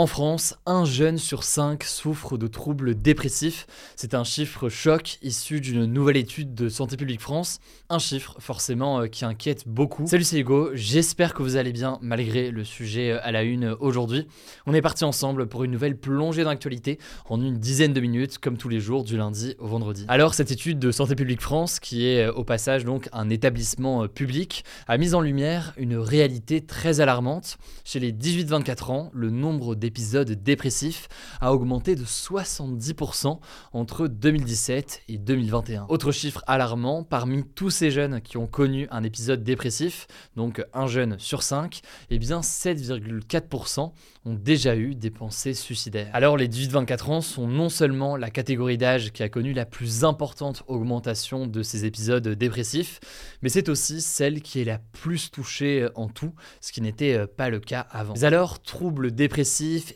En France, un jeune sur cinq souffre de troubles dépressifs. C'est un chiffre choc issu d'une nouvelle étude de Santé publique France. Un chiffre forcément euh, qui inquiète beaucoup. Salut c'est Hugo, j'espère que vous allez bien malgré le sujet euh, à la une aujourd'hui. On est parti ensemble pour une nouvelle plongée dans l'actualité en une dizaine de minutes comme tous les jours du lundi au vendredi. Alors cette étude de Santé publique France, qui est euh, au passage donc un établissement public, a mis en lumière une réalité très alarmante. Chez les 18-24 ans, le nombre d'épisodes dépressifs a augmenté de 70% entre 2017 et 2021. Autre chiffre alarmant, parmi tous ces jeunes qui ont connu un épisode dépressif, donc un jeune sur 5, eh bien 7,4% ont déjà eu des pensées suicidaires. Alors les 18-24 ans sont non seulement la catégorie d'âge qui a connu la plus importante augmentation de ces épisodes dépressifs, mais c'est aussi celle qui est la plus touchée en tout, ce qui n'était pas le cas avant. Mais alors, troubles dépressifs,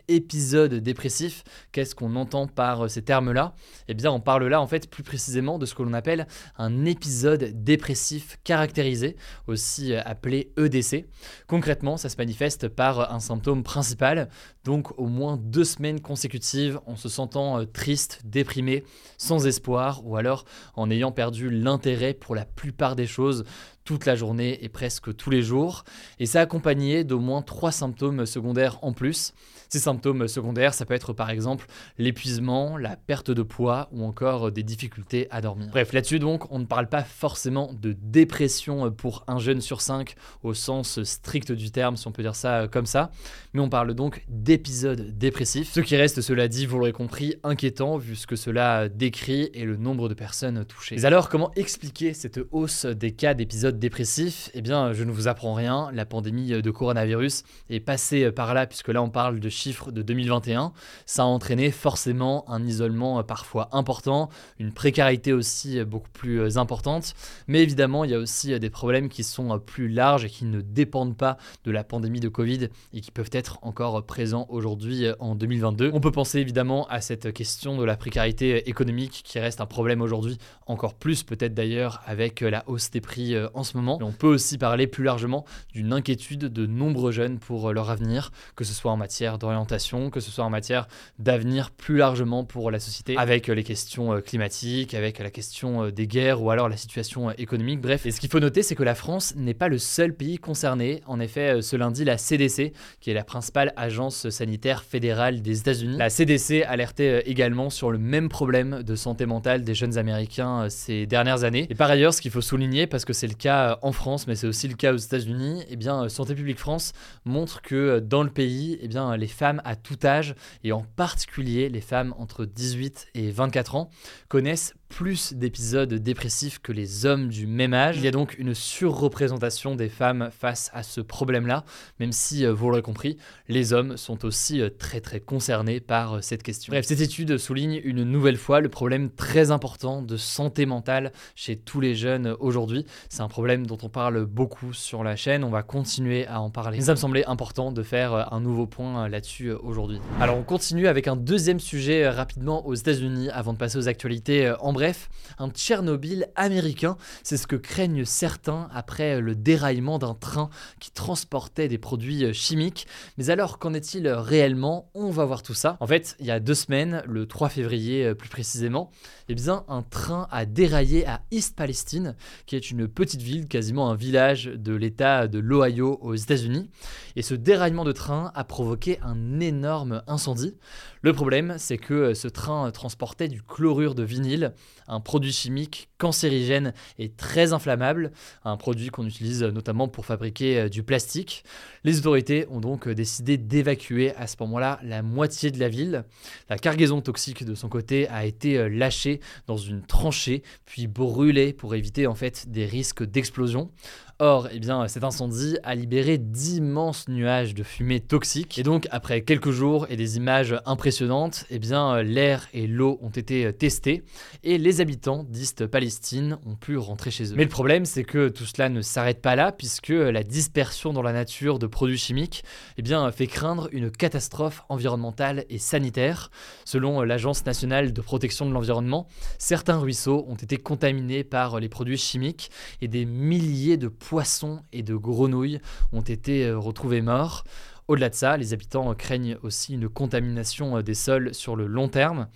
épisodes dépressifs, qu'est-ce qu'on entend par ces termes-là? Eh bien, on parle là en fait plus précisément de ce que l'on appelle un épisode dépressif caractérisé, aussi appelé EDC. Concrètement, ça se manifeste par un symptôme principal donc au moins deux semaines consécutives en se sentant euh, triste, déprimé, sans espoir, ou alors en ayant perdu l'intérêt pour la plupart des choses toute la journée et presque tous les jours. Et ça accompagné d'au moins trois symptômes secondaires en plus. Ces symptômes secondaires, ça peut être par exemple l'épuisement, la perte de poids ou encore des difficultés à dormir. Bref, là-dessus donc, on ne parle pas forcément de dépression pour un jeune sur cinq au sens strict du terme, si on peut dire ça comme ça, mais on parle donc d'épisodes dépressifs. Ce qui reste, cela dit, vous l'aurez compris, inquiétant vu ce que cela décrit et le nombre de personnes touchées. Mais alors, comment expliquer cette hausse des cas d'épisodes dépressifs Eh bien, je ne vous apprends rien, la pandémie de coronavirus est passée par là, puisque là on parle de chiffres de 2021. Ça a entraîné forcément un isolement parfois important, une précarité aussi beaucoup plus importante, mais évidemment il y a aussi des problèmes qui sont plus larges et qui ne dépendent pas de la pandémie de Covid et qui peuvent être encore présents aujourd'hui en 2022. On peut penser évidemment à cette question de la précarité économique qui reste un problème aujourd'hui, encore plus peut-être d'ailleurs avec la hausse des prix en ce moment. on peut aussi parler plus largement d'une inquiétude de nombreux jeunes pour leur avenir, que ce soit en matière d'orientation, que ce soit en matière d'avenir plus largement pour la société, avec les questions climatiques, avec la question des guerres ou alors la situation économique. Bref, et ce qu'il faut noter, c'est que la France n'est pas le seul pays concerné. En effet, ce lundi, la CDC, qui est la principale agence sanitaire fédérale des États-Unis, la CDC alertait également sur le même problème de santé mentale des jeunes Américains ces dernières années. Et par ailleurs, ce qu'il faut souligner, parce que c'est le cas en France, mais c'est aussi le cas aux États-Unis, eh bien, Santé publique France montre que dans le pays, eh bien, les femmes à tout âge, et en particulier les femmes entre 18 et 24 ans, connaissent plus d'épisodes dépressifs que les hommes du même âge. Il y a donc une surreprésentation des femmes face à ce problème-là, même si, vous l'aurez compris, les hommes sont aussi très très concernés par cette question. Bref, cette étude souligne une nouvelle fois le problème très important de santé mentale chez tous les jeunes aujourd'hui. C'est un problème dont on parle beaucoup sur la chaîne, on va continuer à en parler. Ça me semblait important de faire un nouveau point là-dessus aujourd'hui. Alors on continue avec un deuxième sujet rapidement aux États-Unis avant de passer aux actualités bref un Tchernobyl américain, c'est ce que craignent certains après le déraillement d'un train qui transportait des produits chimiques. Mais alors, qu'en est-il réellement? On va voir tout ça. En fait, il y a deux semaines, le 3 février plus précisément, eh un train a déraillé à East Palestine, qui est une petite ville, quasiment un village de l'État de l'Ohio aux États-Unis. Et ce déraillement de train a provoqué un énorme incendie. Le problème, c'est que ce train transportait du chlorure de vinyle, un produit chimique cancérigène et très inflammable, un produit qu'on utilise notamment pour fabriquer euh, du plastique. Les autorités ont donc décidé d'évacuer à ce moment-là la moitié de la ville. La cargaison toxique de son côté a été euh, lâchée dans une tranchée puis brûlée pour éviter en fait des risques d'explosion. Or, eh bien, cet incendie a libéré d'immenses nuages de fumée toxique. Et donc, après quelques jours et des images impressionnantes, eh bien, l'air et l'eau ont été testés et les habitants d'East Palestine ont pu rentrer chez eux. Mais le problème, c'est que tout cela ne s'arrête pas là, puisque la dispersion dans la nature de produits chimiques eh bien, fait craindre une catastrophe environnementale et sanitaire. Selon l'Agence nationale de protection de l'environnement, certains ruisseaux ont été contaminés par les produits chimiques et des milliers de poissons et de grenouilles ont été euh, retrouvés morts. Au-delà de ça, les habitants craignent aussi une contamination euh, des sols sur le long terme.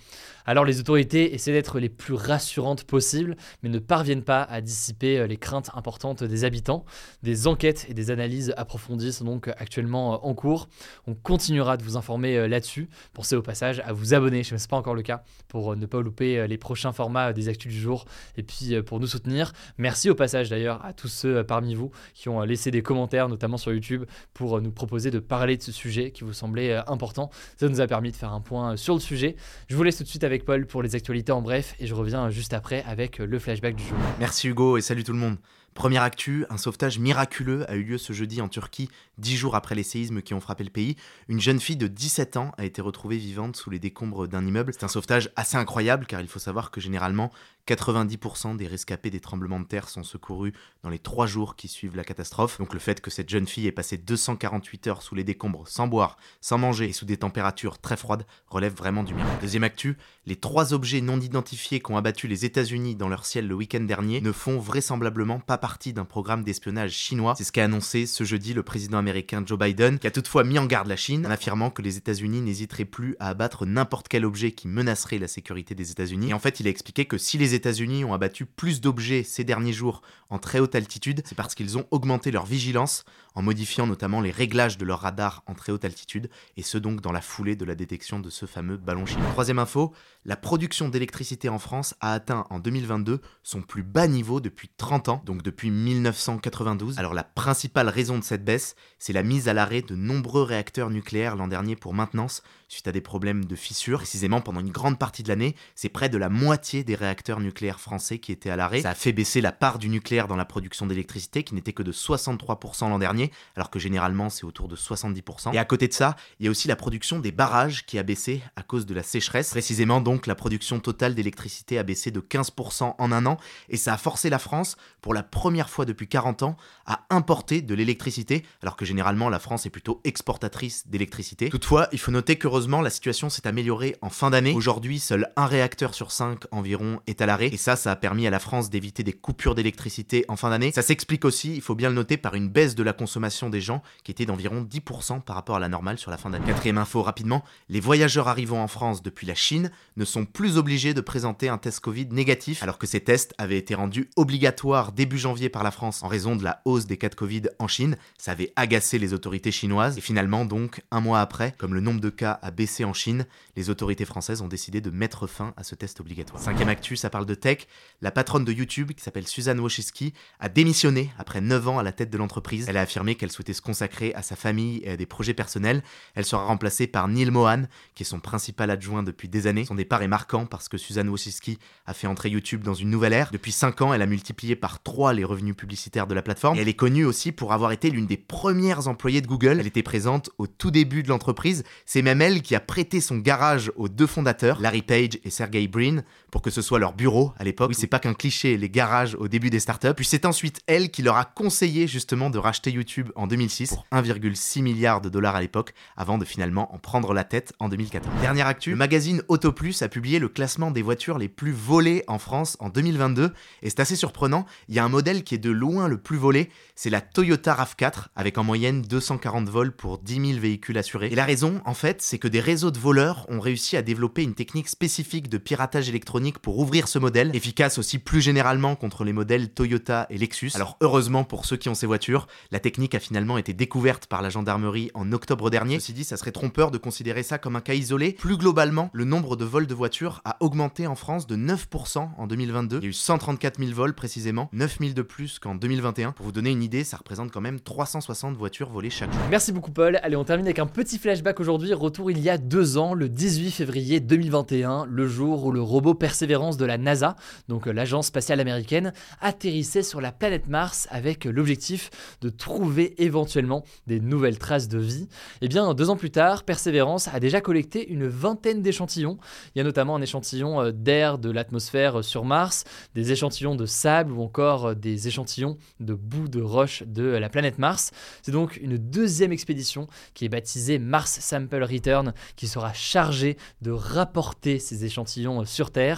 Alors les autorités essaient d'être les plus rassurantes possibles, mais ne parviennent pas à dissiper euh, les craintes importantes des habitants. Des enquêtes et des analyses approfondies sont donc actuellement euh, en cours. On continuera de vous informer euh, là-dessus. Pensez au passage à vous abonner, je ne sais pas encore le cas, pour ne pas louper les prochains formats des actus du jour et puis pour nous soutenir. Merci au passage d'ailleurs à tous ceux parmi vous qui ont laissé des commentaires, notamment sur YouTube, pour nous proposer de parler de ce sujet qui vous semblait important. Ça nous a permis de faire un point sur le sujet. Je vous laisse tout de suite avec Paul pour les actualités en bref et je reviens juste après avec le flashback du jour. Merci Hugo et salut tout le monde. Première actu, un sauvetage miraculeux a eu lieu ce jeudi en Turquie, dix jours après les séismes qui ont frappé le pays. Une jeune fille de 17 ans a été retrouvée vivante sous les décombres d'un immeuble. C'est un sauvetage assez incroyable car il faut savoir que généralement 90% des rescapés des tremblements de terre sont secourus dans les trois jours qui suivent la catastrophe. Donc le fait que cette jeune fille ait passé 248 heures sous les décombres, sans boire, sans manger et sous des températures très froides, relève vraiment du miracle. Deuxième actu, les trois objets non identifiés qu'ont abattu les États-Unis dans leur ciel le week-end dernier ne font vraisemblablement pas partie d'un programme d'espionnage chinois. C'est ce qu'a annoncé ce jeudi le président américain Joe Biden, qui a toutefois mis en garde la Chine en affirmant que les États-Unis n'hésiteraient plus à abattre n'importe quel objet qui menacerait la sécurité des États-Unis. Et en fait, il a expliqué que si les États-Unis ont abattu plus d'objets ces derniers jours en très haute altitude, c'est parce qu'ils ont augmenté leur vigilance en modifiant notamment les réglages de leur radar en très haute altitude, et ce donc dans la foulée de la détection de ce fameux ballon chinois. Troisième info, la production d'électricité en France a atteint en 2022 son plus bas niveau depuis 30 ans, donc depuis 1992. Alors la principale raison de cette baisse, c'est la mise à l'arrêt de nombreux réacteurs nucléaires l'an dernier pour maintenance suite à des problèmes de fissures. Précisément pendant une grande partie de l'année, c'est près de la moitié des réacteurs nucléaires français qui étaient à l'arrêt. Ça a fait baisser la part du nucléaire dans la production d'électricité qui n'était que de 63% l'an dernier, alors que généralement c'est autour de 70%. Et à côté de ça, il y a aussi la production des barrages qui a baissé à cause de la sécheresse. Précisément donc la production totale d'électricité a baissé de 15% en un an et ça a forcé la France, pour la première fois depuis 40 ans, à importer de l'électricité, alors que généralement la France est plutôt exportatrice d'électricité. Toutefois, il faut noter que heureusement la situation s'est améliorée en fin d'année. Aujourd'hui, seul un réacteur sur 5 environ est à l'arrêt et ça, ça a permis à la France d'éviter des coupures d'électricité en fin d'année. Ça s'explique aussi, il faut bien le noter, par une baisse de la consommation des gens qui était d'environ 10% par rapport à la normale sur la fin d'année. Quatrième info rapidement, les voyageurs arrivant en France depuis la Chine ne sont plus obligés de présenter un test Covid négatif alors que ces tests avaient été rendus obligatoires début janvier par la France en raison de la hausse des cas de Covid en Chine. Ça avait agacé les autorités chinoises et finalement donc un mois après, comme le nombre de cas a baissé en Chine, les autorités françaises ont décidé de mettre fin à ce test obligatoire. Cinquième actu, ça parle de tech. La patronne de YouTube, qui s'appelle Suzanne Wojcicki, a démissionné après 9 ans à la tête de l'entreprise. Elle a affirmé qu'elle souhaitait se consacrer à sa famille et à des projets personnels. Elle sera remplacée par Neil Mohan, qui est son principal adjoint depuis des années. Son départ est marquant parce que Suzanne Wojcicki a fait entrer YouTube dans une nouvelle ère. Depuis 5 ans, elle a multiplié par 3 les revenus publicitaires de la plateforme. Elle est connue aussi pour avoir été l'une des premières employées de Google. Elle était présente au tout début de l'entreprise. C'est même elle qui a prêté son garage aux deux fondateurs, Larry Page et Sergey Brin, pour que ce soit leur bureau à l'époque. Oui, c'est pas qu'un cliché, les garages au début des startups. Puis c'est ensuite elle qui leur a conseillé justement de racheter YouTube en 2006 pour 1,6 milliard de dollars à l'époque, avant de finalement en prendre la tête en 2014. Dernière actu, le magazine Autoplus a publié le classement des voitures les plus volées en France en 2022, et c'est assez surprenant, il y a un modèle qui est de loin le plus volé, c'est la Toyota RAV4, avec en moyenne 240 vols pour 10 000 véhicules assurés. Et la raison, en fait, c'est que des réseaux de voleurs ont réussi à développer une technique spécifique de piratage électronique pour ouvrir ce modèle, efficace aussi plus généralement contre les modèles Toyota et Lexus. Alors heureusement pour ceux qui ont ces voitures, la technique a finalement été découverte par la gendarmerie en octobre dernier. Ceci dit, ça serait trompeur de considérer ça comme un cas isolé. Plus globalement, le nombre de vols de voitures a augmenté en France de 9% en 2022. Il y a eu 134 000 vols précisément, 9 000 de plus qu'en 2021. Pour vous donner une idée, ça représente quand même 360 voitures volées chaque jour. Merci beaucoup Paul. Allez, on termine avec un petit flashback aujourd'hui. Retour il y a deux ans, le 18 février 2021, le jour où le robot Persévérance de la NASA, donc euh, l'agence spatiale américaine, atterrissait sur la planète Mars avec l'objectif de trouver éventuellement des nouvelles traces de vie. Et eh bien, deux ans plus tard, Persévérance a déjà collecté une vingtaine d'échantillons. Il y a notamment un échantillon euh, d'air de l'atmosphère sur Mars, des échantillons de sable ou encore des échantillons de boue de roche de la planète Mars. C'est donc une deuxième expédition qui est baptisée Mars Sample Return qui sera chargée de rapporter ces échantillons sur Terre.